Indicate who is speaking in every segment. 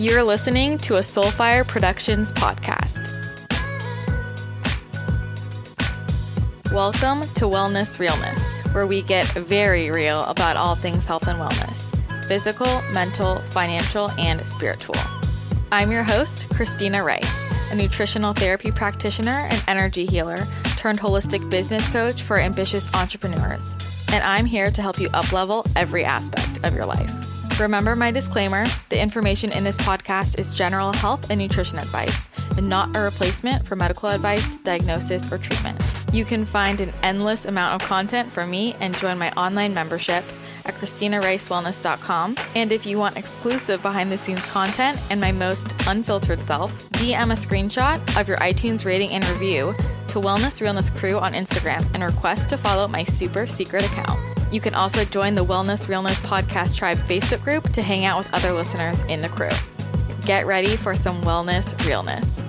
Speaker 1: You're listening to a Soulfire Productions podcast. Welcome to Wellness Realness, where we get very real about all things health and wellness physical, mental, financial, and spiritual. I'm your host, Christina Rice, a nutritional therapy practitioner and energy healer turned holistic business coach for ambitious entrepreneurs. And I'm here to help you uplevel every aspect of your life. Remember my disclaimer the information in this podcast is general health and nutrition advice and not a replacement for medical advice, diagnosis, or treatment. You can find an endless amount of content from me and join my online membership at ChristinaRiceWellness.com. And if you want exclusive behind the scenes content and my most unfiltered self, DM a screenshot of your iTunes rating and review to Wellness Realness Crew on Instagram and request to follow my super secret account. You can also join the Wellness Realness Podcast Tribe Facebook group to hang out with other listeners in the crew. Get ready for some wellness realness.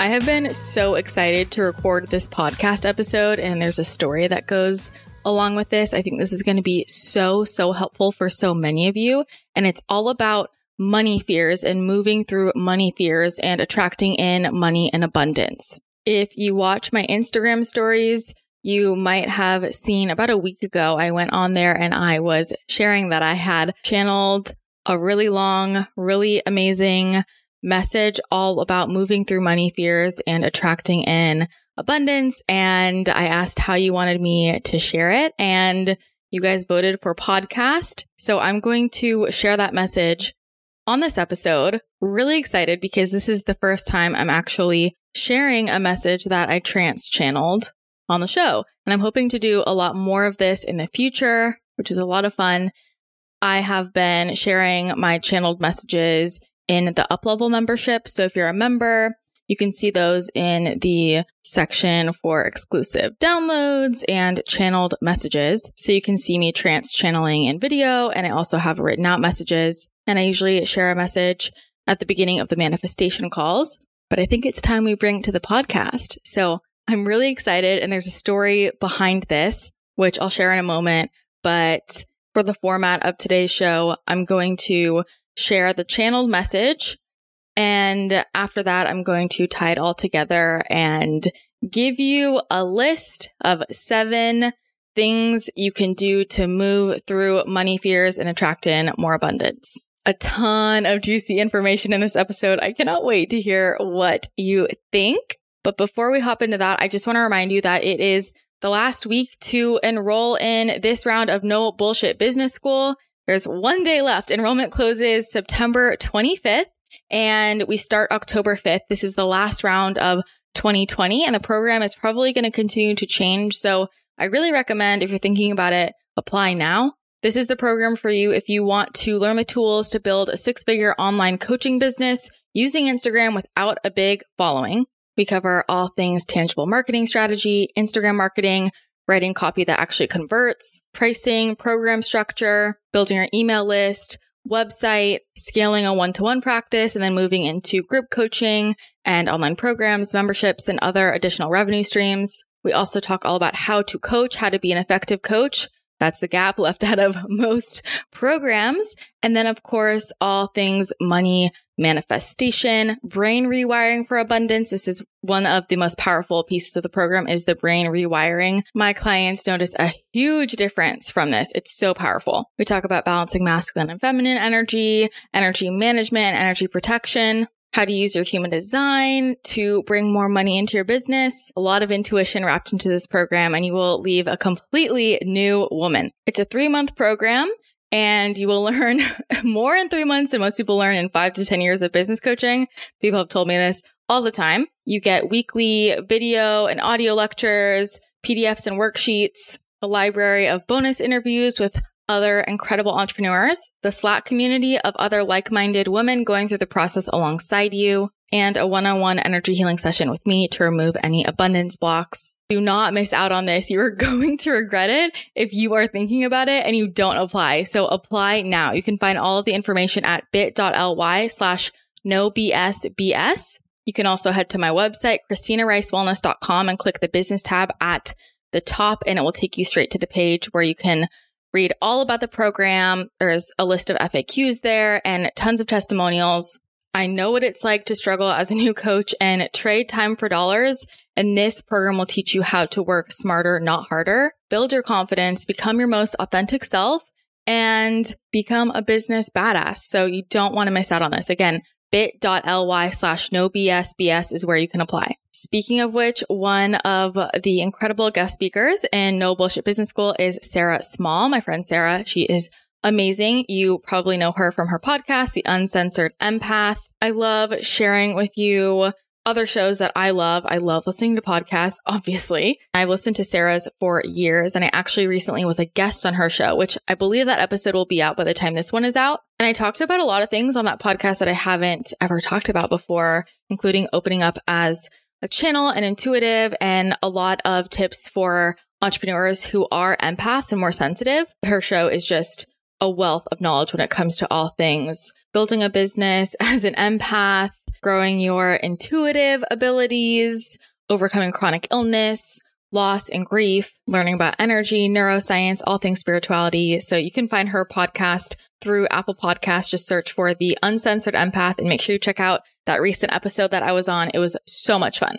Speaker 1: I have been so excited to record this podcast episode, and there's a story that goes along with this. I think this is going to be so, so helpful for so many of you. And it's all about money fears and moving through money fears and attracting in money and abundance. If you watch my Instagram stories, you might have seen about a week ago, I went on there and I was sharing that I had channeled a really long, really amazing message all about moving through money fears and attracting in abundance. And I asked how you wanted me to share it. And you guys voted for podcast. So I'm going to share that message on this episode. Really excited because this is the first time I'm actually sharing a message that I trance channeled on the show. And I'm hoping to do a lot more of this in the future, which is a lot of fun. I have been sharing my channeled messages in the uplevel membership. So if you're a member, you can see those in the section for exclusive downloads and channeled messages. So you can see me trance channeling in video and I also have written out messages and I usually share a message at the beginning of the manifestation calls but I think it's time we bring it to the podcast. So I'm really excited. And there's a story behind this, which I'll share in a moment. But for the format of today's show, I'm going to share the channeled message. And after that, I'm going to tie it all together and give you a list of seven things you can do to move through money fears and attract in more abundance a ton of juicy information in this episode. I cannot wait to hear what you think. But before we hop into that, I just want to remind you that it is the last week to enroll in this round of No Bullshit Business School. There's one day left. Enrollment closes September 25th and we start October 5th. This is the last round of 2020 and the program is probably going to continue to change. So I really recommend if you're thinking about it, apply now this is the program for you if you want to learn the tools to build a six figure online coaching business using Instagram without a big following. We cover all things tangible marketing strategy, Instagram marketing, writing copy that actually converts, pricing, program structure, building your email list, website, scaling a one to one practice, and then moving into group coaching and online programs, memberships, and other additional revenue streams. We also talk all about how to coach, how to be an effective coach, that's the gap left out of most programs. And then, of course, all things money manifestation, brain rewiring for abundance. This is one of the most powerful pieces of the program is the brain rewiring. My clients notice a huge difference from this. It's so powerful. We talk about balancing masculine and feminine energy, energy management, energy protection how to use your human design to bring more money into your business. A lot of intuition wrapped into this program and you will leave a completely new woman. It's a three month program and you will learn more in three months than most people learn in five to 10 years of business coaching. People have told me this all the time. You get weekly video and audio lectures, PDFs and worksheets, a library of bonus interviews with other incredible entrepreneurs, the Slack community of other like-minded women going through the process alongside you, and a one-on-one energy healing session with me to remove any abundance blocks. Do not miss out on this. You are going to regret it if you are thinking about it and you don't apply. So apply now. You can find all of the information at bit.ly slash no BS. You can also head to my website, ChristinaRiceWellness.com and click the business tab at the top and it will take you straight to the page where you can read all about the program. There's a list of FAQs there and tons of testimonials. I know what it's like to struggle as a new coach and trade time for dollars. And this program will teach you how to work smarter, not harder, build your confidence, become your most authentic self, and become a business badass. So you don't want to miss out on this. Again, bit.ly slash no BS is where you can apply. Speaking of which, one of the incredible guest speakers in No Bullshit Business School is Sarah Small. My friend Sarah, she is amazing. You probably know her from her podcast, The Uncensored Empath. I love sharing with you other shows that I love. I love listening to podcasts, obviously. I've listened to Sarah's for years and I actually recently was a guest on her show, which I believe that episode will be out by the time this one is out. And I talked about a lot of things on that podcast that I haven't ever talked about before, including opening up as a channel and intuitive and a lot of tips for entrepreneurs who are empaths and more sensitive. Her show is just a wealth of knowledge when it comes to all things building a business as an empath, growing your intuitive abilities, overcoming chronic illness, loss and grief, learning about energy, neuroscience, all things spirituality. So you can find her podcast through Apple Podcasts. Just search for the uncensored empath and make sure you check out that recent episode that I was on. It was so much fun.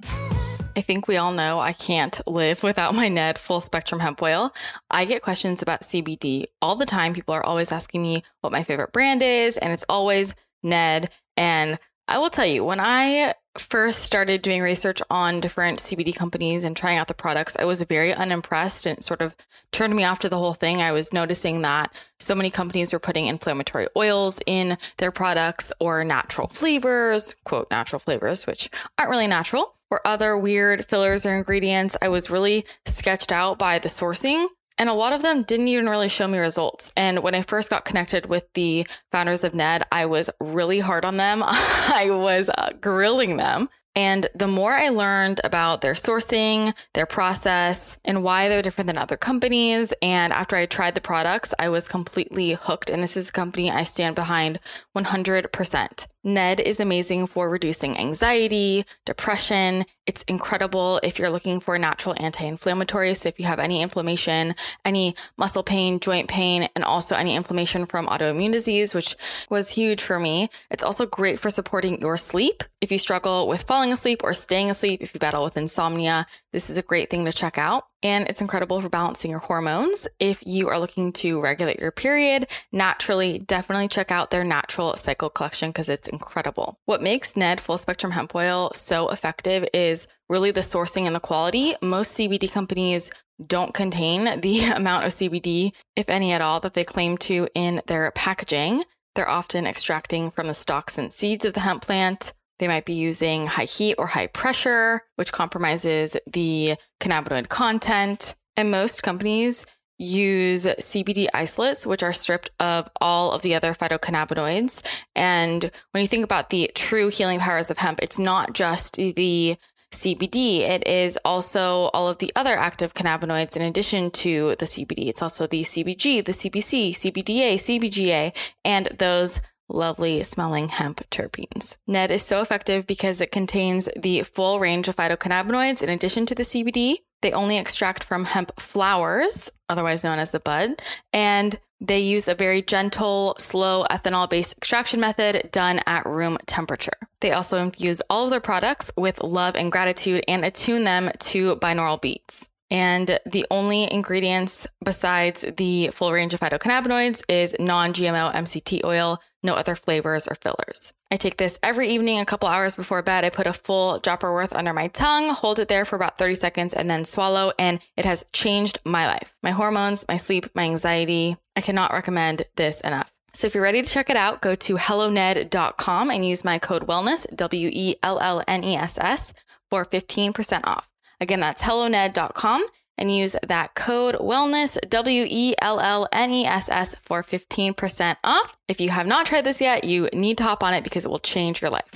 Speaker 1: I think we all know I can't live without my Ned full spectrum hemp oil. I get questions about CBD all the time. People are always asking me what my favorite brand is, and it's always Ned. And I will tell you, when I first started doing research on different CBD companies and trying out the products, I was very unimpressed and it sort of turned me off to the whole thing. I was noticing that so many companies were putting inflammatory oils in their products or natural flavors, quote, natural flavors, which aren't really natural, or other weird fillers or ingredients. I was really sketched out by the sourcing and a lot of them didn't even really show me results. And when I first got connected with the founders of Ned, I was really hard on them. I was uh, grilling them. And the more I learned about their sourcing, their process, and why they're different than other companies, and after I tried the products, I was completely hooked. And this is a company I stand behind 100%. Ned is amazing for reducing anxiety, depression. It's incredible if you're looking for natural anti inflammatory. So, if you have any inflammation, any muscle pain, joint pain, and also any inflammation from autoimmune disease, which was huge for me, it's also great for supporting your sleep. If you struggle with falling asleep or staying asleep, if you battle with insomnia, this is a great thing to check out. And it's incredible for balancing your hormones. If you are looking to regulate your period naturally, definitely check out their natural cycle collection because it's incredible. What makes Ned full spectrum hemp oil so effective is really the sourcing and the quality. Most CBD companies don't contain the amount of CBD, if any at all, that they claim to in their packaging. They're often extracting from the stalks and seeds of the hemp plant. They might be using high heat or high pressure, which compromises the cannabinoid content. And most companies use CBD isolates, which are stripped of all of the other phytocannabinoids. And when you think about the true healing powers of hemp, it's not just the CBD. It is also all of the other active cannabinoids in addition to the CBD. It's also the CBG, the CBC, CBDA, CBGA, and those lovely smelling hemp terpenes. Ned is so effective because it contains the full range of phytocannabinoids in addition to the CBD. They only extract from hemp flowers, otherwise known as the bud, and they use a very gentle, slow ethanol based extraction method done at room temperature. They also infuse all of their products with love and gratitude and attune them to binaural beats. And the only ingredients besides the full range of phytocannabinoids is non GMO MCT oil, no other flavors or fillers. I take this every evening, a couple hours before bed. I put a full dropper worth under my tongue, hold it there for about 30 seconds, and then swallow. And it has changed my life, my hormones, my sleep, my anxiety. I cannot recommend this enough. So if you're ready to check it out, go to helloned.com and use my code wellness, W E L L N E S S, for 15% off. Again, that's helloned.com and use that code wellness, W E L L N E S S, for 15% off. If you have not tried this yet, you need to hop on it because it will change your life.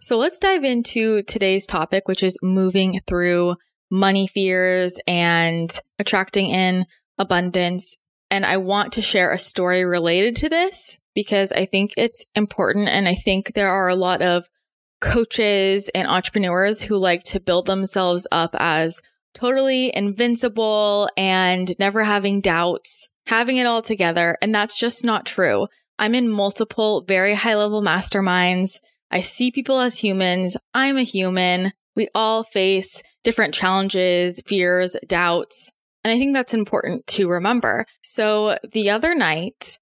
Speaker 1: So let's dive into today's topic, which is moving through money fears and attracting in abundance. And I want to share a story related to this because I think it's important. And I think there are a lot of coaches and entrepreneurs who like to build themselves up as totally invincible and never having doubts. having it all together. And that's just not true. I'm in multiple very high level masterminds. I see people as humans. I'm a human. We all face different challenges, fears, doubts. And I think that's important to remember. So the other night,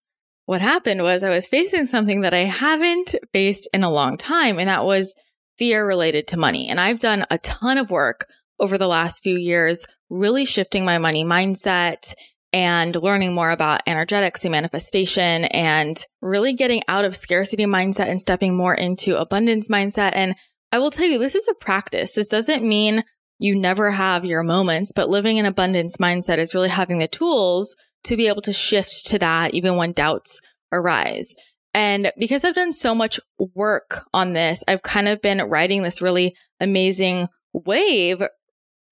Speaker 1: what happened was I was facing something that I haven't faced in a long time, and that was fear related to money. And I've done a ton of work over the last few years, really shifting my money mindset and learning more about energetics and manifestation and really getting out of scarcity mindset and stepping more into abundance mindset. And I will tell you, this is a practice. This doesn't mean you never have your moments, but living in abundance mindset is really having the tools to be able to shift to that even when doubts arise. And because I've done so much work on this, I've kind of been riding this really amazing wave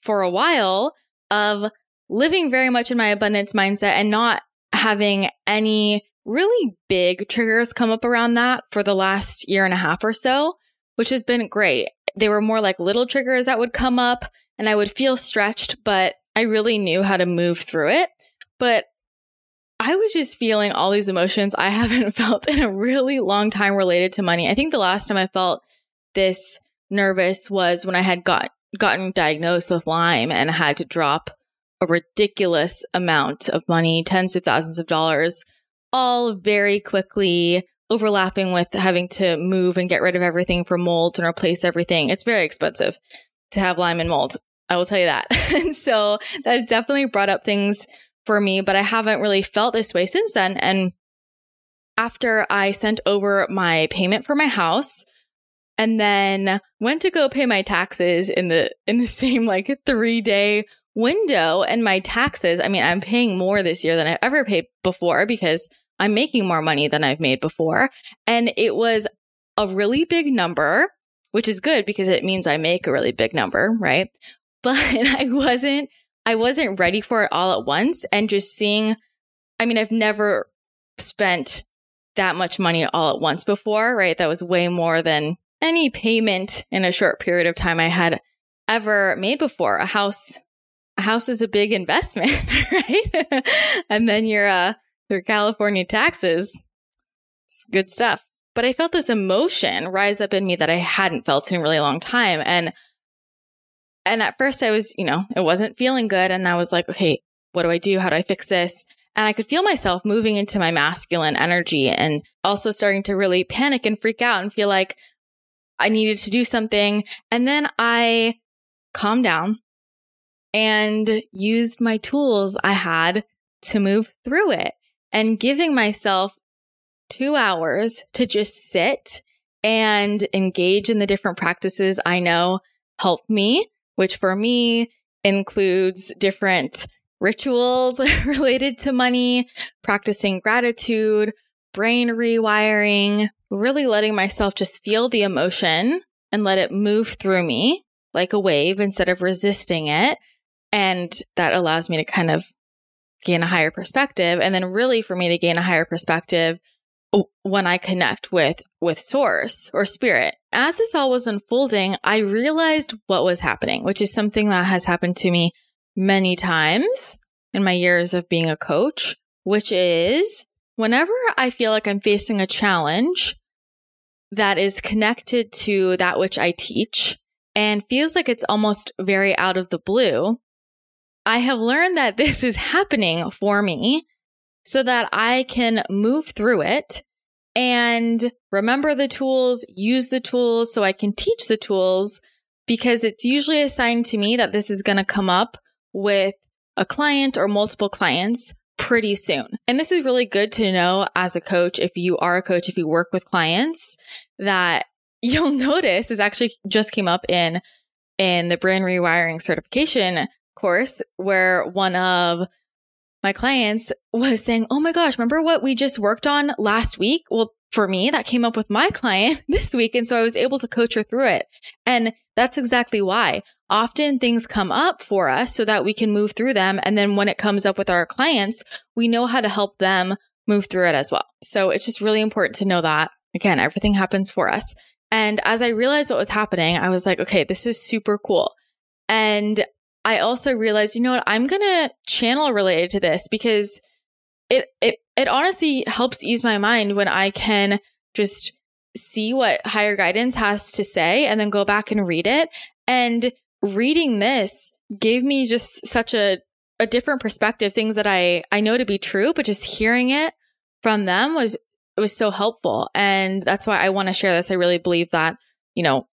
Speaker 1: for a while of living very much in my abundance mindset and not having any really big triggers come up around that for the last year and a half or so, which has been great. They were more like little triggers that would come up and I would feel stretched, but I really knew how to move through it. But I was just feeling all these emotions I haven't felt in a really long time related to money. I think the last time I felt this nervous was when I had got gotten diagnosed with Lyme and had to drop a ridiculous amount of money, tens of thousands of dollars, all very quickly, overlapping with having to move and get rid of everything for molds and replace everything. It's very expensive to have Lyme and mold. I will tell you that. and so that definitely brought up things for me, but I haven't really felt this way since then. And after I sent over my payment for my house, and then went to go pay my taxes in the in the same like 3 day window and my taxes, I mean, I'm paying more this year than I've ever paid before because I'm making more money than I've made before. And it was a really big number, which is good because it means I make a really big number, right? But I wasn't, I wasn't ready for it all at once and just seeing, I mean, I've never spent that much money all at once before, right? That was way more than any payment in a short period of time I had ever made before. A house a house is a big investment, right? and then your uh your California taxes. It's good stuff. But I felt this emotion rise up in me that I hadn't felt in a really long time. And and at first I was, you know, it wasn't feeling good. And I was like, okay, what do I do? How do I fix this? And I could feel myself moving into my masculine energy and also starting to really panic and freak out and feel like I needed to do something. And then I calmed down and used my tools I had to move through it and giving myself two hours to just sit and engage in the different practices I know help me, which for me includes different rituals related to money, practicing gratitude, brain rewiring, really letting myself just feel the emotion and let it move through me like a wave instead of resisting it. And that allows me to kind of gain a higher perspective. And then really for me to gain a higher perspective when I connect with, with source or spirit. As this all was unfolding, I realized what was happening, which is something that has happened to me many times in my years of being a coach, which is whenever I feel like I'm facing a challenge that is connected to that which I teach and feels like it's almost very out of the blue, I have learned that this is happening for me so that I can move through it and remember the tools, use the tools so I can teach the tools because it's usually assigned to me that this is going to come up with a client or multiple clients pretty soon. And this is really good to know as a coach. If you are a coach, if you work with clients that you'll notice is actually just came up in, in the brain rewiring certification course where one of my clients was saying, Oh my gosh, remember what we just worked on last week? Well, for me, that came up with my client this week. And so I was able to coach her through it. And that's exactly why often things come up for us so that we can move through them. And then when it comes up with our clients, we know how to help them move through it as well. So it's just really important to know that again, everything happens for us. And as I realized what was happening, I was like, okay, this is super cool. And I also realized, you know what? I'm going to channel related to this because it, it, it honestly helps ease my mind when I can just see what higher guidance has to say and then go back and read it. And reading this gave me just such a, a different perspective, things that I, I know to be true, but just hearing it from them was, it was so helpful. And that's why I want to share this. I really believe that, you know,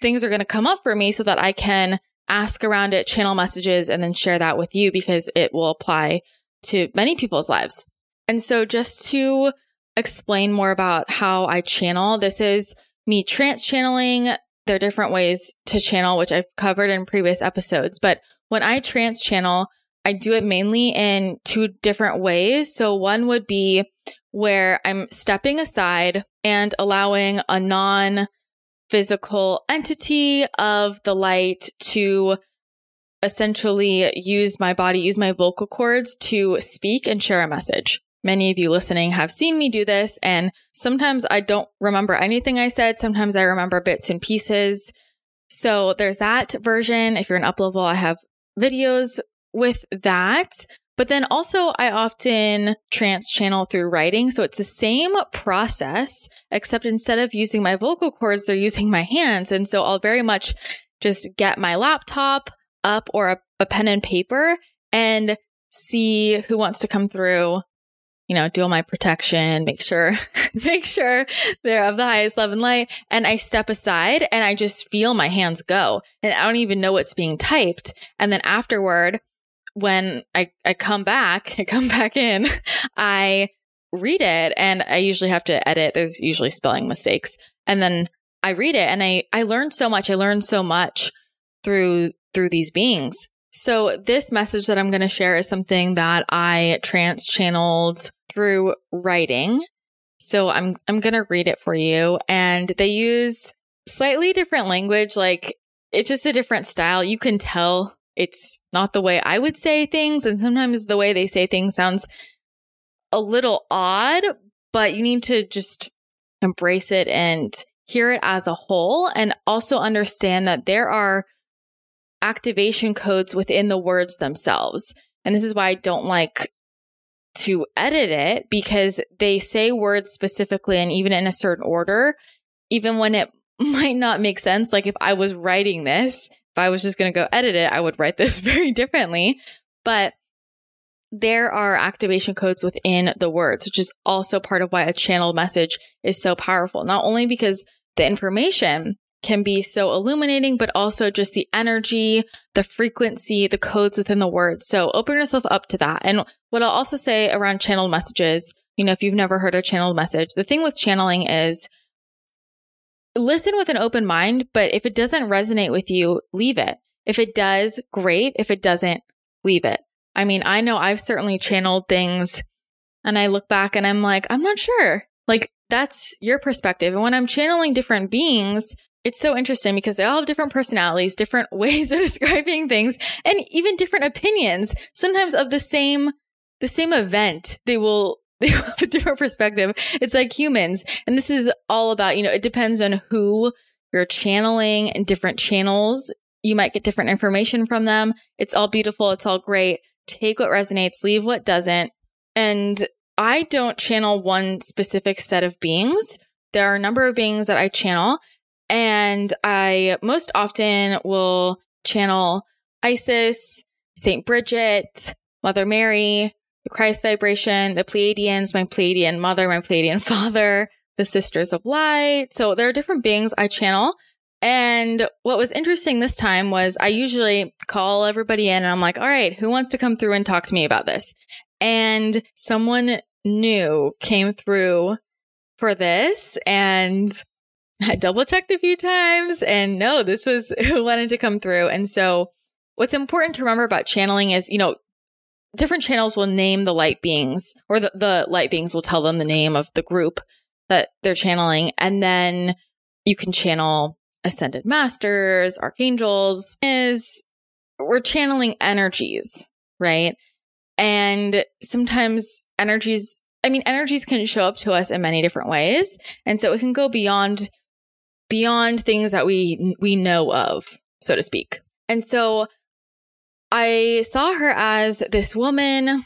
Speaker 1: things are going to come up for me so that I can ask around it, channel messages, and then share that with you because it will apply to many people's lives. And so just to explain more about how I channel, this is me trance channeling. There are different ways to channel, which I've covered in previous episodes. But when I trance channel, I do it mainly in two different ways. So one would be where I'm stepping aside and allowing a non physical entity of the light to essentially use my body, use my vocal cords to speak and share a message. Many of you listening have seen me do this, and sometimes I don't remember anything I said. Sometimes I remember bits and pieces. So there's that version. If you're an up level, I have videos with that. But then also, I often trance channel through writing. So it's the same process, except instead of using my vocal cords, they're using my hands. And so I'll very much just get my laptop up or a, a pen and paper and see who wants to come through you know, do all my protection, make sure, make sure they're of the highest love and light. And I step aside and I just feel my hands go and I don't even know what's being typed. And then afterward, when I, I come back, I come back in, I read it and I usually have to edit. There's usually spelling mistakes. And then I read it and I, I learned so much. I learned so much through, through these beings. So this message that I'm going to share is something that I trance channeled through writing. So I'm, I'm going to read it for you. And they use slightly different language. Like it's just a different style. You can tell it's not the way I would say things. And sometimes the way they say things sounds a little odd, but you need to just embrace it and hear it as a whole and also understand that there are activation codes within the words themselves. And this is why I don't like to edit it because they say words specifically and even in a certain order, even when it might not make sense. Like if I was writing this, if I was just going to go edit it, I would write this very differently. But there are activation codes within the words, which is also part of why a channeled message is so powerful. Not only because the information can be so illuminating, but also just the energy, the frequency, the codes within the words. So open yourself up to that. And what I'll also say around channeled messages, you know, if you've never heard a channeled message, the thing with channeling is listen with an open mind, but if it doesn't resonate with you, leave it. If it does, great. If it doesn't, leave it. I mean, I know I've certainly channeled things and I look back and I'm like, I'm not sure. Like, that's your perspective. And when I'm channeling different beings, it's so interesting because they all have different personalities, different ways of describing things, and even different opinions, sometimes of the same, the same event. They will they have a different perspective. It's like humans. And this is all about, you know, it depends on who you're channeling and different channels. You might get different information from them. It's all beautiful. It's all great. Take what resonates, leave what doesn't. And I don't channel one specific set of beings. There are a number of beings that I channel and I most often will channel Isis, Saint Bridget, Mother Mary, the Christ vibration, the Pleiadians, my Pleiadian mother, my Pleiadian father, the Sisters of Light. So there are different beings I channel. And what was interesting this time was I usually call everybody in and I'm like, all right, who wants to come through and talk to me about this? And someone new came through for this and I double checked a few times and no, this was who wanted to come through. And so what's important to remember about channeling is, you know, different channels will name the light beings or the, the light beings will tell them the name of the group that they're channeling. And then you can channel ascended masters, archangels is we're channeling energies, right? And sometimes energies, I mean, energies can show up to us in many different ways. And so it can go beyond, beyond things that we, we know of, so to speak. And so I saw her as this woman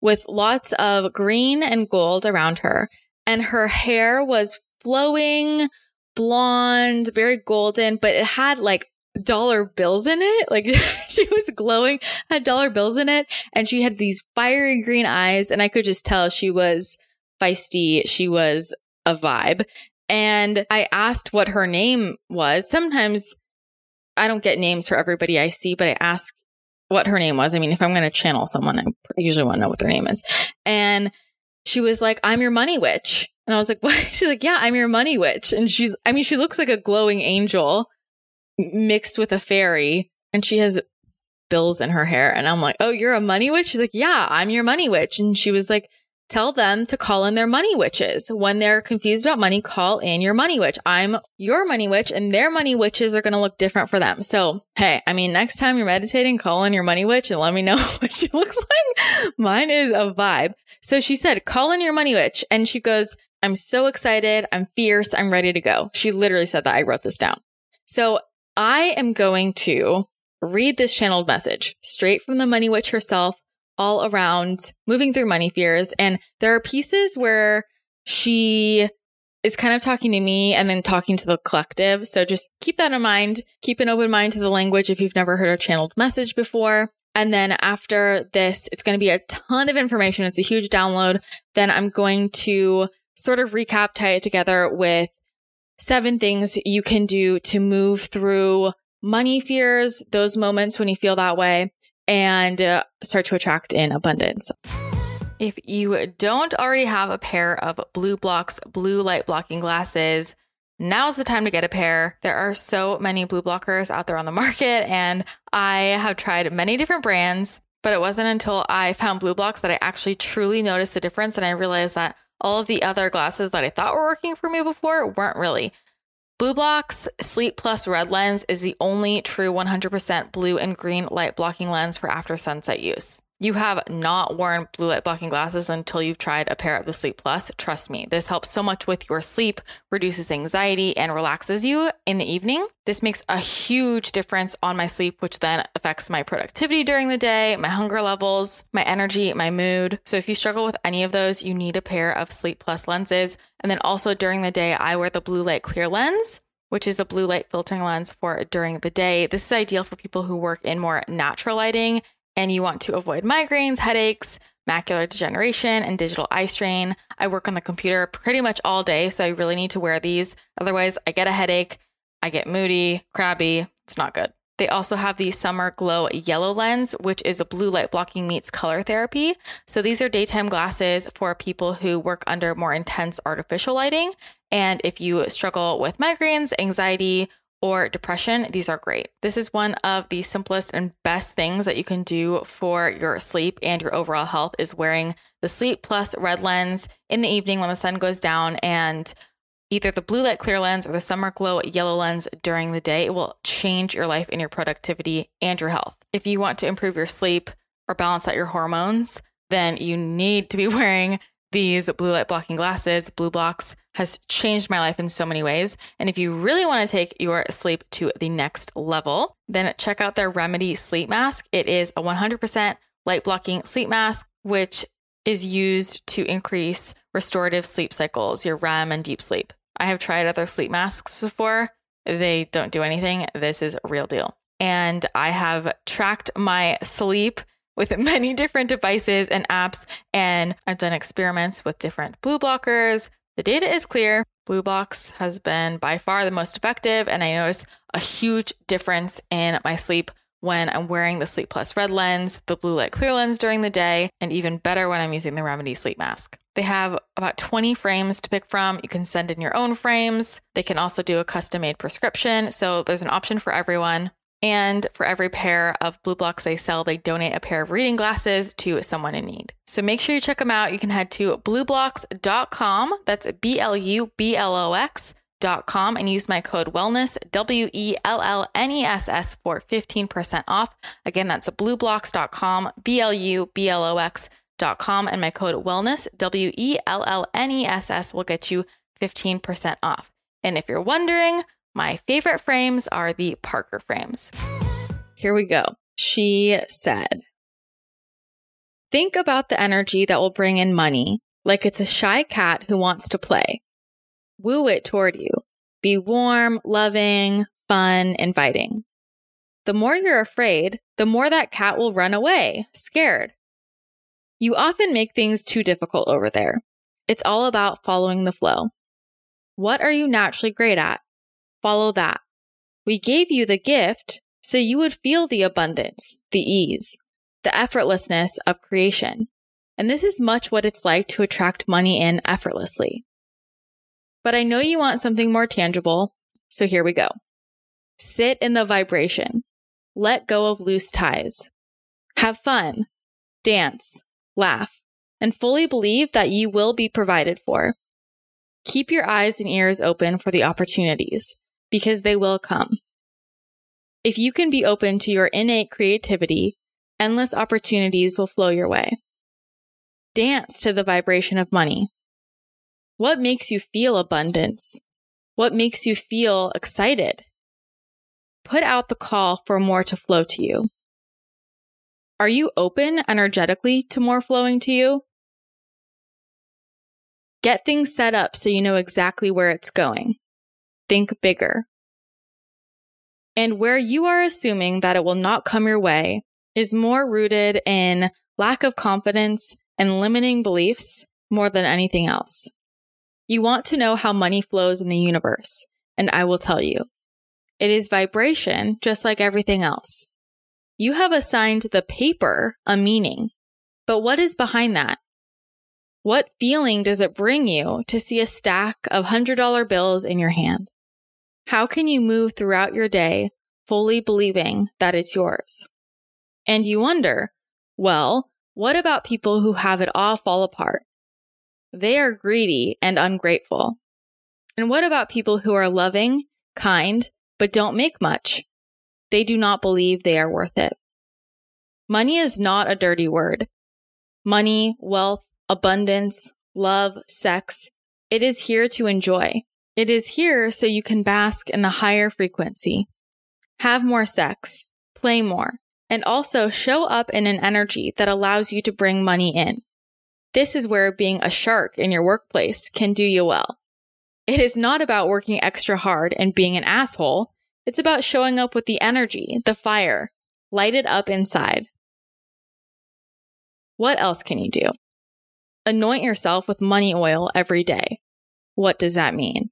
Speaker 1: with lots of green and gold around her. And her hair was flowing, blonde, very golden, but it had like dollar bills in it. Like she was glowing, had dollar bills in it. And she had these fiery green eyes. And I could just tell she was feisty. She was a vibe. And I asked what her name was. Sometimes I don't get names for everybody I see, but I ask what her name was. I mean, if I'm going to channel someone, I usually want to know what their name is. And she was like, I'm your money witch. And I was like, what? She's like, yeah, I'm your money witch. And she's, I mean, she looks like a glowing angel mixed with a fairy and she has bills in her hair. And I'm like, oh, you're a money witch? She's like, yeah, I'm your money witch. And she was like, tell them to call in their money witches. When they're confused about money, call in your money witch. I'm your money witch and their money witches are going to look different for them. So, hey, I mean, next time you're meditating, call in your money witch and let me know what she looks like. Mine is a vibe. So she said, call in your money witch. And she goes, I'm so excited. I'm fierce. I'm ready to go. She literally said that. I wrote this down. So I am going to read this channeled message straight from the money witch herself all around moving through money fears. And there are pieces where she is kind of talking to me and then talking to the collective. So just keep that in mind. Keep an open mind to the language if you've never heard a channeled message before. And then after this, it's going to be a ton of information. It's a huge download. Then I'm going to sort of recap, tie it together with seven things you can do to move through money fears, those moments when you feel that way, and uh, start to attract in abundance. If you don't already have a pair of BLUblox blue light blocking glasses, now's the time to get a pair. There are so many blue blockers out there on the market, and I have tried many different brands, but it wasn't until I found BLUblox that I actually truly noticed the difference and I realized that all of the other glasses that I thought were working for me before weren't really. BLUblox Sleep Plus Red Lens is the only true 100% blue and green light blocking lens for after sunset use. You have not worn blue light blocking glasses until you've tried a pair of the Sleep Plus. Trust me, this helps so much with your sleep, reduces anxiety, and relaxes you in the evening. This makes a huge difference on my sleep, which then affects my productivity during the day, my hunger levels, my energy, my mood. So if you struggle with any of those, you need a pair of Sleep Plus lenses. And then also during the day, I wear the blue light clear lens which is a blue light filtering lens for during the day. This is ideal for people who work in more natural lighting and you want to avoid migraines, headaches, macular degeneration, and digital eye strain. I work on the computer pretty much all day, so I really need to wear these. Otherwise, I get a headache, I get moody, crabby. It's not good. They also have the Summer Glow Yellow Lens, which is a blue light blocking meets color therapy. So these are daytime glasses for people who work under more intense artificial lighting. And if you struggle with migraines, anxiety, or depression, these are great. This is one of the simplest and best things that you can do for your sleep and your overall health is wearing the Sleep Plus red lens in the evening when the sun goes down and either the blue light clear lens or the summer glow yellow lens during the day. It will change your life and your productivity and your health. If you want to improve your sleep or balance out your hormones, then you need to be wearing these blue light blocking glasses, BLUblox, has changed my life in so many ways. And if you really want to take your sleep to the next level, then check out their Remedy sleep mask. It is a 100% light blocking sleep mask, which is used to increase restorative sleep cycles, your REM and deep sleep. I have tried other sleep masks before. They don't do anything. This is a real deal. And I have tracked my sleep with many different devices and apps. And I've done experiments with different blue blockers. The data is clear. BLUblox has been by far the most effective, and I notice a huge difference in my sleep when I'm wearing the Sleep Plus red lens, the blue light clear lens during the day, and even better when I'm using the Remedy sleep mask. They have about 20 frames to pick from. You can send in your own frames. They can also do a custom made prescription. So there's an option for everyone. And for every pair of BLUblox they sell, they donate a pair of reading glasses to someone in need. So make sure you check them out. You can head to blublox.com. That's B L U B L O X.com and use my code wellness, W E L L N E S S, for 15% off. Again, that's blublox.com, B L U B L O X.com, and my code wellness, W E L L N E S S, will get you 15% off. And if you're wondering, my favorite frames are the Parker frames. Here we go. She said, Think about the energy that will bring in money, like it's a shy cat who wants to play. Woo it toward you. Be warm, loving, fun, inviting. The more you're afraid, the more that cat will run away, scared. You often make things too difficult over there. It's all about following the flow. What are you naturally great at? Follow that. We gave you the gift so you would feel the abundance, the ease, the effortlessness of creation. And this is much what it's like to attract money in effortlessly. But I know you want something more tangible, so here we go. Sit in the vibration. Let go of loose ties. Have fun. Dance. Laugh. And fully believe that you will be provided for. Keep your eyes and ears open for the opportunities because they will come. If you can be open to your innate creativity, endless opportunities will flow your way. Dance to the vibration of money. What makes you feel abundance? What makes you feel excited? Put out the call for more to flow to you. Are you open energetically to more flowing to you? Get things set up so you know exactly where it's going. Think bigger. And where you are assuming that it will not come your way is more rooted in lack of confidence and limiting beliefs more than anything else. You want to know how money flows in the universe, and I will tell you. It is vibration, just like everything else. You have assigned the paper a meaning, but what is behind that? What feeling does it bring you to see a stack of $100 bills in your hand? How can you move throughout your day fully believing that it's yours? And you wonder, well, what about people who have it all fall apart? They are greedy and ungrateful. And what about people who are loving, kind, but don't make much? They do not believe they are worth it. Money is not a dirty word. Money, wealth, abundance, love, sex, it is here to enjoy. It is here so you can bask in the higher frequency. Have more sex, play more, and also show up in an energy that allows you to bring money in. This is where being a shark in your workplace can do you well. It is not about working extra hard and being an asshole. It's about showing up with the energy, the fire, Light it up inside. What else can you do? Anoint yourself with money oil every day. What does that mean?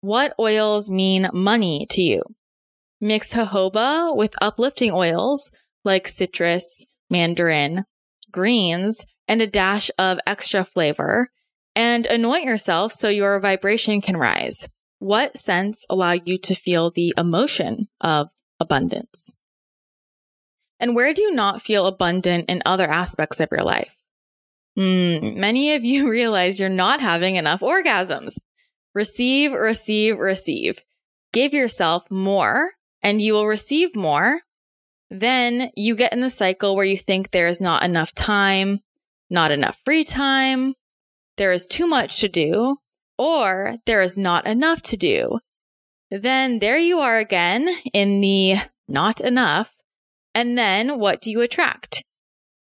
Speaker 1: What oils mean money to you? Mix jojoba with uplifting oils like citrus, mandarin, greens, and a dash of extra flavor, and anoint yourself so your vibration can rise. What scents allow you to feel the emotion of abundance? And where do you not feel abundant in other aspects of your life? Mm, many of you realize you're not having enough orgasms. Receive, receive, receive. Give yourself more and you will receive more. Then you get in the cycle where you think there is not enough time, not enough free time, there is too much to do, or there is not enough to do, then there you are again in the not enough. And then what do you attract?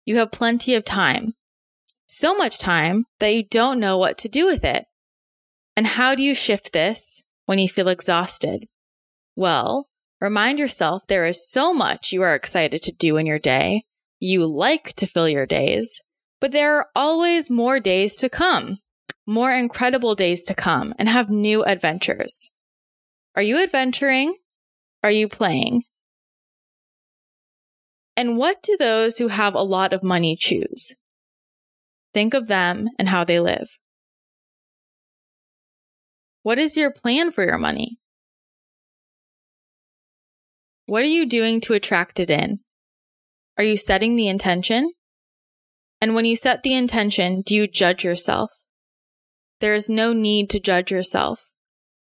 Speaker 1: You have plenty of time. So much time that you don't know what to do with it. And how do you shift this when you feel exhausted? Well, remind yourself there is so much you are excited to do in your day. You like to fill your days. But there are always more days to come, more incredible days to come, and have new adventures. Are you adventuring? Are you playing? And what do those who have a lot of money choose? Think of them and how they live. What is your plan for your money? What are you doing to attract it in? Are you setting the intention? And when you set the intention, do you judge yourself? There is no need to judge yourself,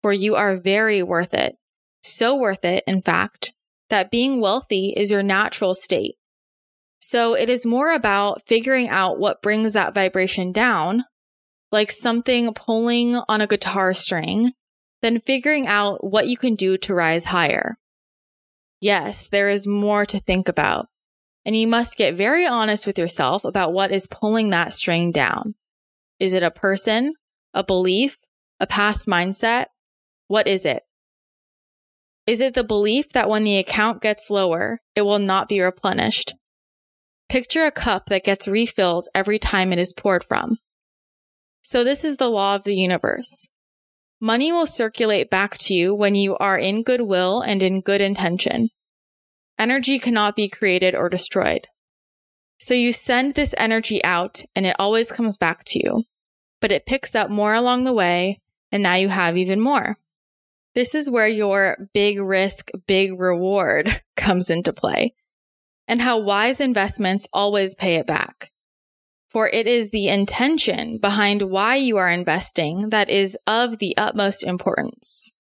Speaker 1: for you are very worth it. So worth it, in fact, that being wealthy is your natural state. So it is more about figuring out what brings that vibration down, like something pulling on a guitar string, then figuring out what you can do to rise higher. Yes, there is more to think about. and you must get very honest with yourself about what is pulling that string down. Is it a person, a belief, a past mindset? What is it? Is it the belief that when the account gets lower, it will not be replenished? Picture a cup that gets refilled every time it is poured from. So this is the law of the universe. Money will circulate back to you when you are in goodwill and in good intention. Energy cannot be created or destroyed. So you send this energy out and it always comes back to you, but it picks up more along the way and now you have even more. This is where your big risk, big reward comes into play and how wise investments always pay it back. For it is the intention behind why you are investing that is of the utmost importance.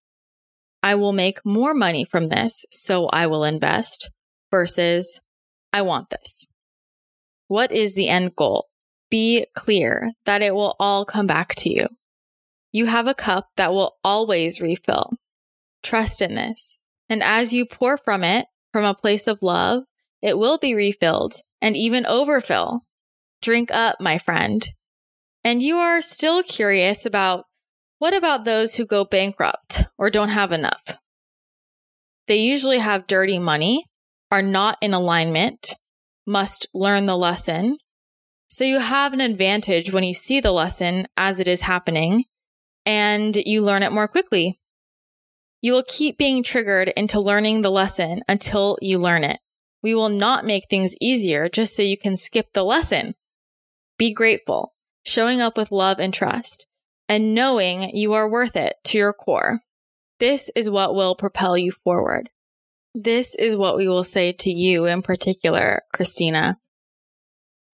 Speaker 1: I will make more money from this, so I will invest, versus I want this. What is the end goal? Be clear that it will all come back to you. You have a cup that will always refill. Trust in this. And as you pour from it, from a place of love, it will be refilled and even overfill. Drink up, my friend. And you are still curious about what about those who go bankrupt or don't have enough? They usually have dirty money, are not in alignment, must learn the lesson. So you have an advantage when you see the lesson as it is happening and you learn it more quickly. You will keep being triggered into learning the lesson until you learn it. We will not make things easier just so you can skip the lesson. Be grateful, showing up with love and trust, and knowing you are worth it to your core. This is what will propel you forward. This is what we will say to you in particular, Christina.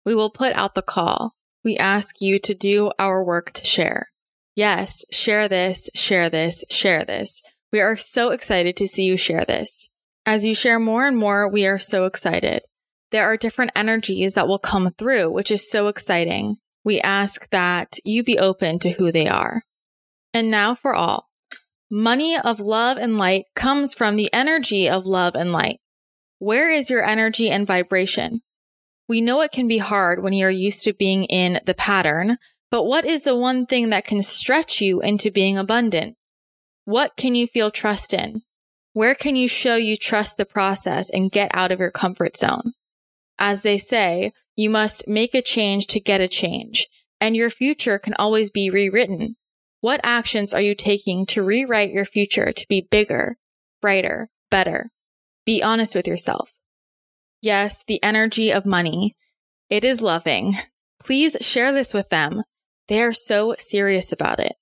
Speaker 1: We will put out the call. We ask you to do our work to share. Yes, share this, share this, share this. We are so excited to see you share this. As you share more and more, we are so excited. There are different energies that will come through, which is so exciting. We ask that you be open to who they are. And now for all. Money of love and light comes from the energy of love and light. Where is your energy and vibration? We know it can be hard when you're used to being in the pattern, but what is the one thing that can stretch you into being abundant? What can you feel trust in? Where can you show you trust the process and get out of your comfort zone? As they say, you must make a change to get a change, and your future can always be rewritten. What actions are you taking to rewrite your future to be bigger, brighter, better? Be honest with yourself. Yes, the energy of money. It is loving. Please share this with them. They are so serious about it.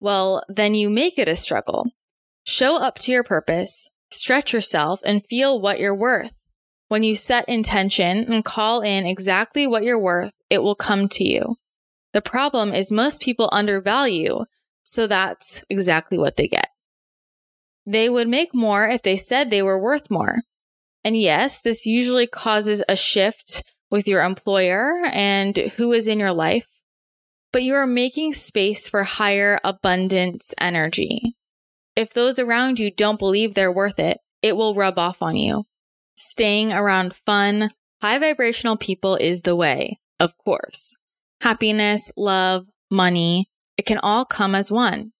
Speaker 1: Well, then you make it a struggle. Show up to your purpose, stretch yourself, and feel what you're worth. When you set intention and call in exactly what you're worth, it will come to you. The problem is most people undervalue, so that's exactly what they get. They would make more if they said they were worth more. And yes, this usually causes a shift with your employer and who is in your life, but you are making space for higher abundance energy. If those around you don't believe they're worth it, it will rub off on you. Staying around fun, high vibrational people is the way, of course. Happiness, love, money, it can all come as one.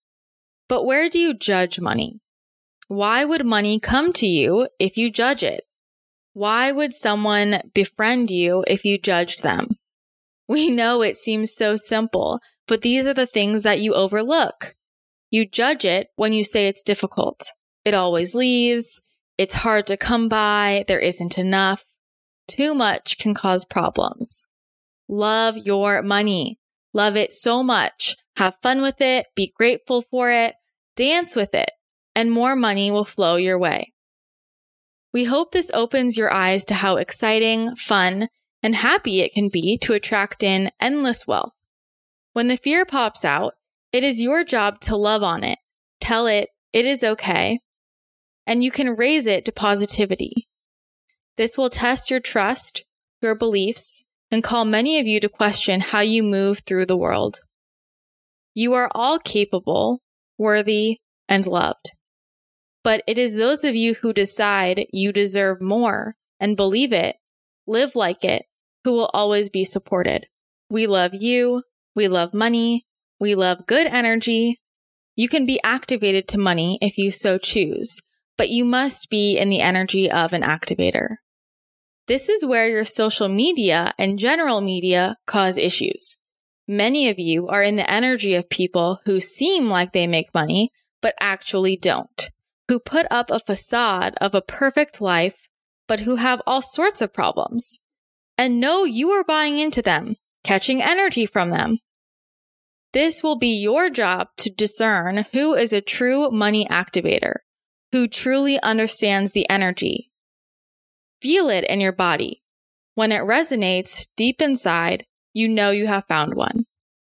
Speaker 1: But where do you judge money? Why would money come to you if you judge it? Why would someone befriend you if you judged them? We know it seems so simple, but these are the things that you overlook. You judge it when you say it's difficult. It always leaves. It's hard to come by. There isn't enough. Too much can cause problems. Love your money. Love it so much. Have fun with it. Be grateful for it. Dance with it and more money will flow your way. We hope this opens your eyes to how exciting, fun, and happy it can be to attract in endless wealth. When the fear pops out, it is your job to love on it, tell it it is okay, and you can raise it to positivity. This will test your trust, your beliefs, and call many of you to question how you move through the world. You are all capable, worthy, and loved. But it is those of you who decide you deserve more and believe it live like it, who will always be supported. We love you. We love money. We love good energy. You can be activated to money if you so choose, but you must be in the energy of an activator. This is where your social media and general media cause issues. Many of you are in the energy of people who seem like they make money, but actually don't, who put up a facade of a perfect life, but who have all sorts of problems. And know you are buying into them, catching energy from them. This will be your job to discern who is a true money activator, who truly understands the energy. Feel it in your body. When it resonates deep inside, you know you have found one.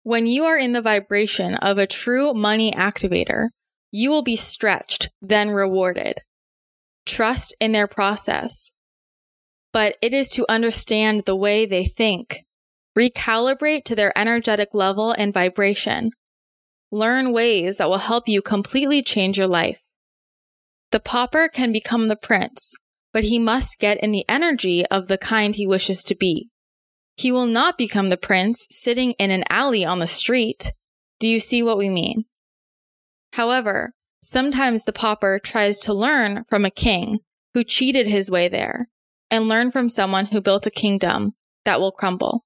Speaker 1: When you are in the vibration of a true money activator, you will be stretched, then rewarded. Trust in their process. But it is to understand the way they think, recalibrate to their energetic level and vibration, learn ways that will help you completely change your life. The pauper can become the prince, but he must get in the energy of the kind he wishes to be. He will not become the prince sitting in an alley on the street. Do you see what we mean? However, sometimes the pauper tries to learn from a king who cheated his way there and learn from someone who built a kingdom that will crumble.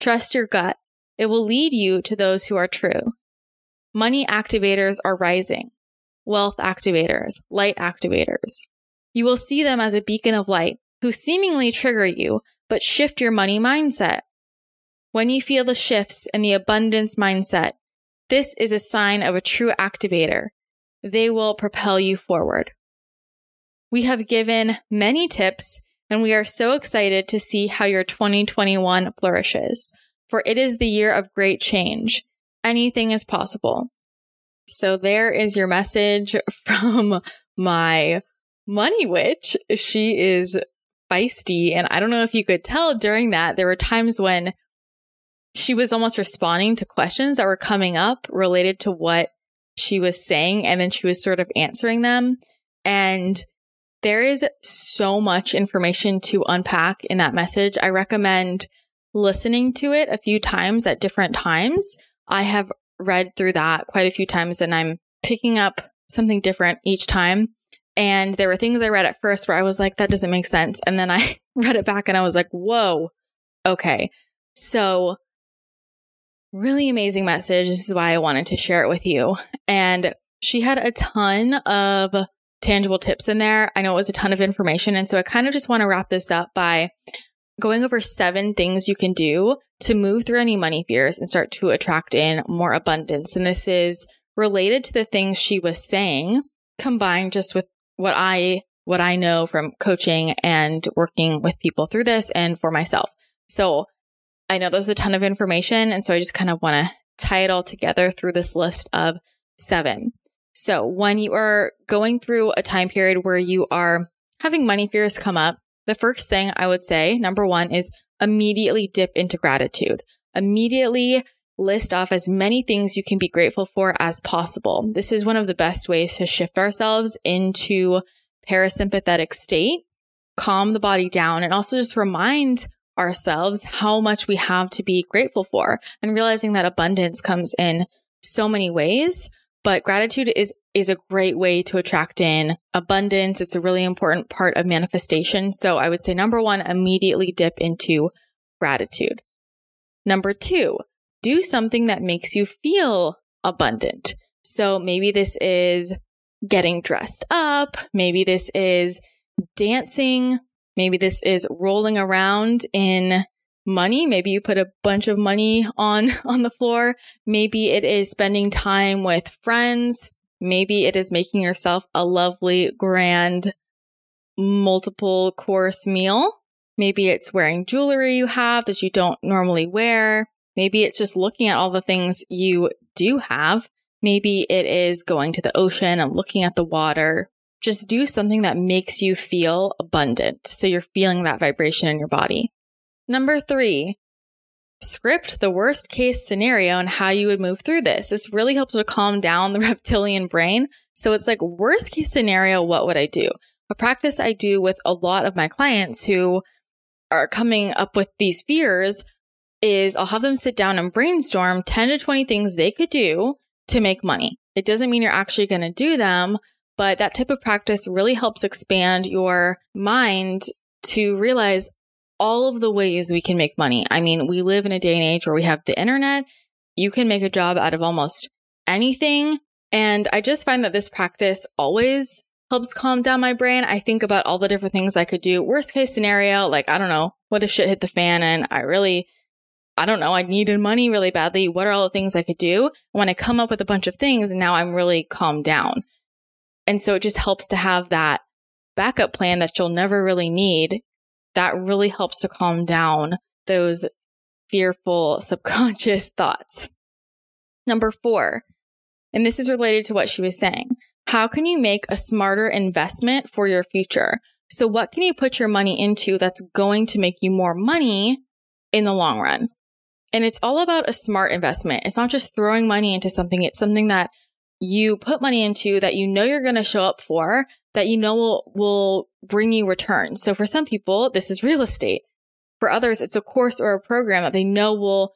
Speaker 1: Trust your gut. It will lead you to those who are true. Money activators are rising. Wealth activators, light activators. You will see them as a beacon of light who seemingly trigger you but shift your money mindset. When you feel the shifts in the abundance mindset, this is a sign of a true activator. They will propel you forward. We have given many tips and we are so excited to see how your 2021 flourishes, for it is the year of great change. Anything is possible. So there is your message from my money witch. She is feisty. And I don't know if you could tell during that, there were times when she was almost responding to questions that were coming up related to what she was saying. And then she was sort of answering them. And there is so much information to unpack in that message. I recommend listening to it a few times at different times. I have read through that quite a few times and I'm picking up something different each time. And there were things I read at first where I was like, that doesn't make sense. And then I read it back and I was like, whoa, okay. So, really amazing message. This is why I wanted to share it with you. And she had a ton of tangible tips in there. I know it was a ton of information. And so I kind of just want to wrap this up by going over seven things you can do to move through any money fears and start to attract in more abundance. And this is related to the things she was saying, combined just with what I what I know from coaching and working with people through this and for myself. So I know there's a ton of information. And so I just kind of want to tie it all together through this list of seven. So when you are going through a time period where you are having money fears come up, the first thing I would say, number one, is immediately dip into gratitude. Immediately list off as many things you can be grateful for as possible. This is one of the best ways to shift ourselves into parasympathetic state, calm the body down, and also just remind ourselves how much we have to be grateful for and realizing that abundance comes in so many ways. But gratitude is, is a great way to attract in abundance. It's a really important part of manifestation. So I would say number one, immediately dip into gratitude. Number two, do something that makes you feel abundant. So maybe this is getting dressed up. Maybe this is dancing. Maybe this is rolling around in money. Maybe you put a bunch of money on, on the floor. Maybe it is spending time with friends. Maybe it is making yourself a lovely, grand, multiple course meal. Maybe it's wearing jewelry you have that you don't normally wear. Maybe it's just looking at all the things you do have. Maybe it is going to the ocean and looking at the water. Just do something that makes you feel abundant. So you're feeling that vibration in your body. Number three, script the worst case scenario and how you would move through this. This really helps to calm down the reptilian brain. So it's like, worst case scenario, what would I do? a practice I do with a lot of my clients who are coming up with these fears is I'll have them sit down and brainstorm 10 to 20 things they could do to make money. It doesn't mean you're actually going to do them, but that type of practice really helps expand your mind to realize all of the ways we can make money. I mean, we live in a day and age where we have the internet. You can make a job out of almost anything. And I just find that this practice always helps calm down my brain. I think about all the different things I could do. Worst case scenario, like, I don't know, what if shit hit the fan and I really, I don't know, I needed money really badly. What are all the things I could do? When I come up with a bunch of things, and now I'm really calmed down. And so it just helps to have that backup plan that you'll never really need. That really helps to calm down those fearful subconscious thoughts. Number four, and this is related to what she was saying. How can you make a smarter investment for your future? So what can you put your money into that's going to make you more money in the long run? And it's all about a smart investment. It's not just throwing money into something. It's something that you put money into that you know you're going to show up for, that you know will, will bring you returns. So for some people, this is real estate. For others, it's a course or a program that they know will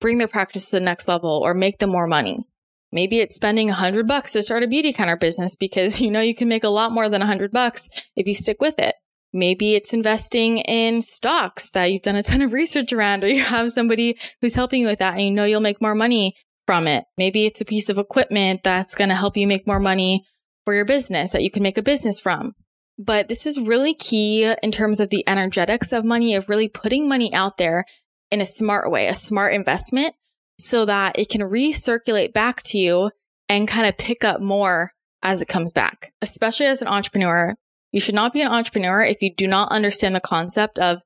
Speaker 1: bring their practice to the next level or make them more money. Maybe it's spending a hundred bucks to start a Beautycounter business because you know you can make a lot more than a hundred bucks if you stick with it. Maybe it's investing in stocks that you've done a ton of research around or you have somebody who's helping you with that and you know you'll make more money from it. Maybe it's a piece of equipment that's going to help you make more money for your business that you can make a business from. But this is really key in terms of the energetics of money, of really putting money out there in a smart way, a smart investment so that it can recirculate back to you and kind of pick up more as it comes back. Especially as an entrepreneur, you should not be an entrepreneur if you do not understand the concept of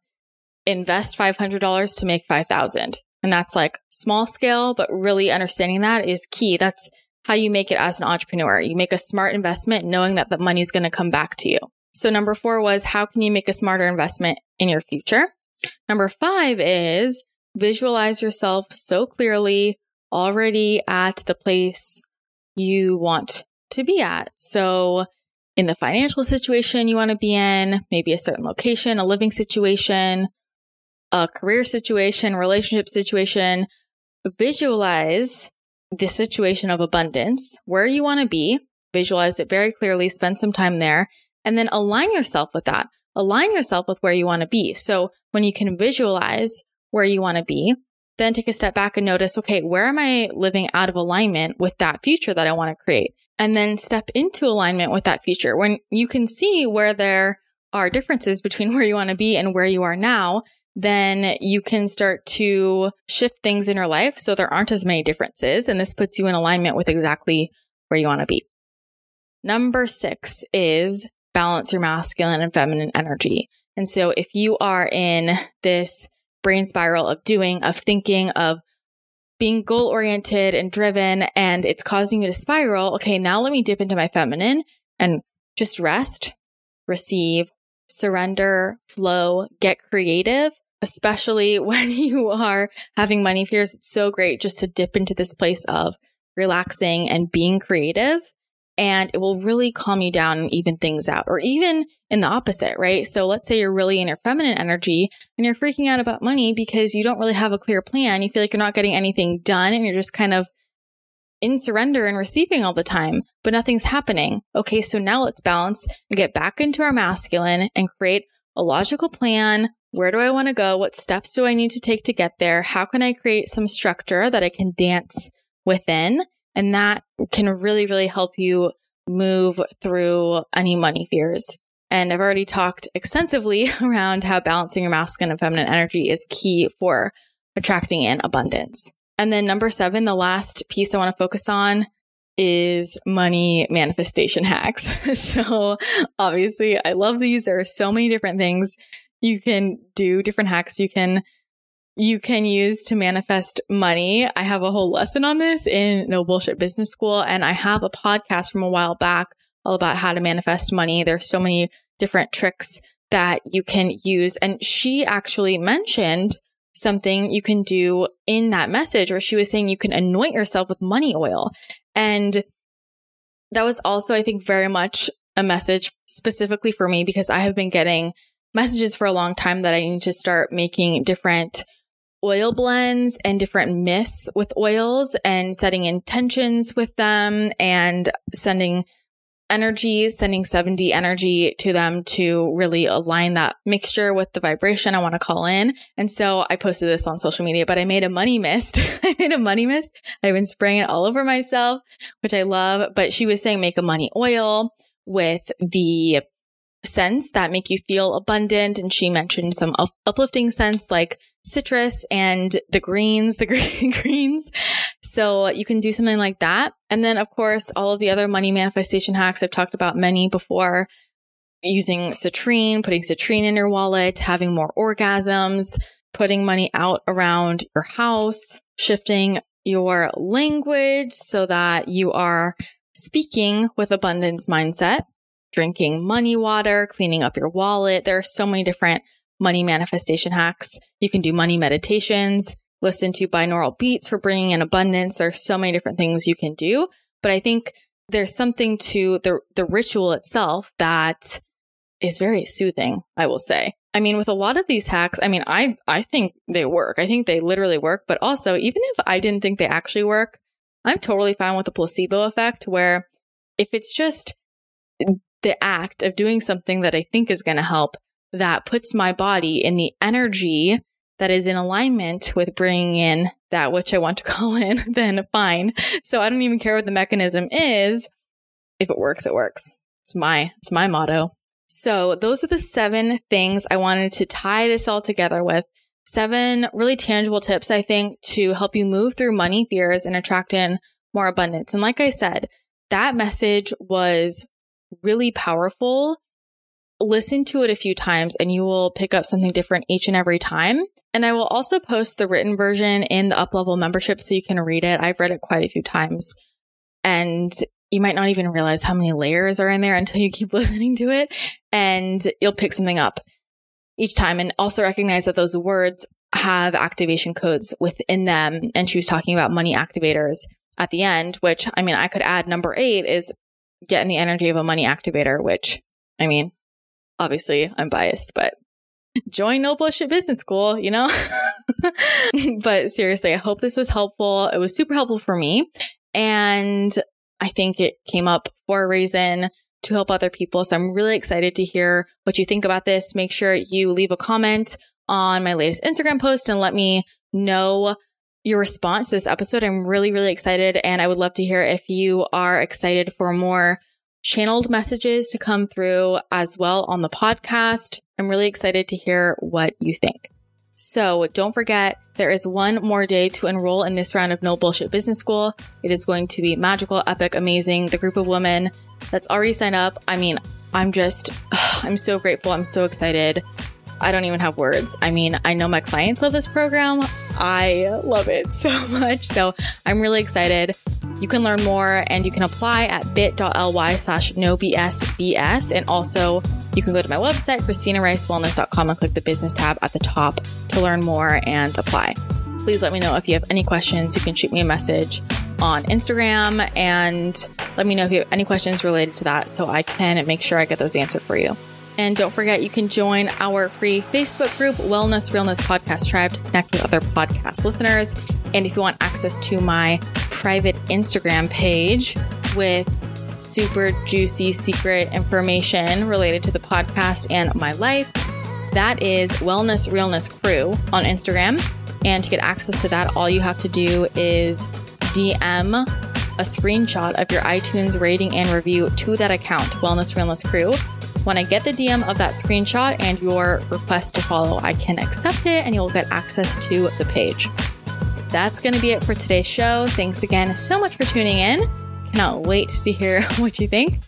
Speaker 1: invest $500 to make 5,000. And that's like small scale, but really understanding that is key. That's how you make it as an entrepreneur. You make a smart investment knowing that the money is going to come back to you. So number four was how can you make a smarter investment in your future? Number five is visualize yourself so clearly already at the place you want to be at. So in the financial situation you want to be in, maybe a certain location, a living situation, a career situation, relationship situation, visualize the situation of abundance, where you want to be, visualize it very clearly, spend some time there, and then align yourself with that. Align yourself with where you want to be. So when you can visualize where you want to be, then take a step back and notice, okay, where am I living out of alignment with that future that I want to create? And then step into alignment with that future. When you can see where there are differences between where you want to be and where you are now, then you can start to shift things in your life so there aren't as many differences. And this puts you in alignment with exactly where you want to be. Number six is balance your masculine and feminine energy. And so if you are in this brain spiral of doing, of thinking, of being goal oriented and driven, and it's causing you to spiral. Okay, now let me dip into my feminine and just rest, receive, surrender, flow, get creative, especially when you are having money fears. It's so great just to dip into this place of relaxing and being creative and it will really calm you down and even things out. Or even in the opposite, right? So let's say you're really in your feminine energy and you're freaking out about money because you don't really have a clear plan. You feel like you're not getting anything done and you're just kind of in surrender and receiving all the time, but nothing's happening. Okay, so now let's balance and get back into our masculine and create a logical plan. Where do I want to go? What steps do I need to take to get there? How can I create some structure that I can dance within? And that can really, really help you move through any money fears. And I've already talked extensively around how balancing your masculine and feminine energy is key for attracting in abundance. And then number seven, the last piece I want to focus on is money manifestation hacks. so obviously I love these. There are so many different things you can do, different hacks you can you can use to manifest money. I have a whole lesson on this in No Bullshit Business School, and I have a podcast from a while back all about how to manifest money. There's so many different tricks that you can use. And she actually mentioned something you can do in that message where she was saying you can anoint yourself with money oil. And that was also, I think, very much a message specifically for me because I have been getting messages for a long time that I need to start making different oil blends and different mists with oils and setting intentions with them and sending energy, sending 7D energy to them to really align that mixture with the vibration I want to call in. And so I posted this on social media, but I made a money mist. I made a money mist. I've been spraying it all over myself, which I love. But she was saying make a money oil with the scents that make you feel abundant. And she mentioned some up- uplifting scents like citrus and the greens, the green greens. So you can do something like that. And then, of course, all of the other money manifestation hacks. I've talked about many before using citrine, putting citrine in your wallet, having more orgasms, putting money out around your house, shifting your language so that you are speaking with abundance mindset drinking money water, cleaning up your wallet. There are so many different money manifestation hacks. You can do money meditations, listen to binaural beats for bringing in abundance. There are so many different things you can do. But I think there's something to the, the ritual itself that is very soothing, I will say. I mean, with a lot of these hacks, I mean, I, I think they work. I think they literally work. But also, even if I didn't think they actually work, I'm totally fine with the placebo effect where if it's just the act of doing something that I think is going to help that puts my body in the energy that is in alignment with bringing in that which I want to call in, then fine. So I don't even care what the mechanism is. If it works, it works. It's my, it's my motto. So those are the seven things I wanted to tie this all together with. Seven really tangible tips, I think, to help you move through money fears and attract in more abundance. And like I said, that message was really powerful. Listen to it a few times and you will pick up something different each and every time. And I will also post the written version in the up level membership so you can read it. I've read it quite a few times and you might not even realize how many layers are in there until you keep listening to it and you'll pick something up each time and also recognize that those words have activation codes within them. And she was talking about money activators at the end, which I mean, I could add number eight is get in the energy of a money activator, which I mean, obviously I'm biased, but join No Bullshit Business School, you know? but seriously, I hope this was helpful. It was super helpful for me. And I think it came up for a reason to help other people. So I'm really excited to hear what you think about this. Make sure you leave a comment on my latest Instagram post and let me know your response to this episode. I'm really, really excited. And I would love to hear if you are excited for more channeled messages to come through as well on the podcast. I'm really excited to hear what you think. So don't forget, there is one more day to enroll in this round of No Bullshit Business School. It is going to be magical, epic, amazing. The group of women that's already signed up. I mean, I'm just, I'm so grateful. I'm so excited. I don't even have words. I mean, I know my clients love this program. I love it so much. So I'm really excited. You can learn more and you can apply at bit.ly slash nobsbs. And also, you can go to my website, christinaricewellness.com, and click the business tab at the top to learn more and apply. Please let me know if you have any questions. You can shoot me a message on Instagram and let me know if you have any questions related to that so I can make sure I get those answered for you. And don't forget, you can join our free Facebook group, Wellness Realness Podcast Tribe, to connect with other podcast listeners. And if you want access to my private Instagram page with super juicy secret information related to the podcast and my life, that is Wellness Realness Crew on Instagram. And to get access to that, all you have to do is DM a screenshot of your iTunes rating and review to that account, Wellness Realness Crew when I get the DM of that screenshot and your request to follow, I can accept it and you'll get access to the page. That's going to be it for today's show. Thanks again so much for tuning in. Cannot wait to hear what you think.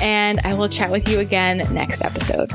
Speaker 1: And I will chat with you again next episode.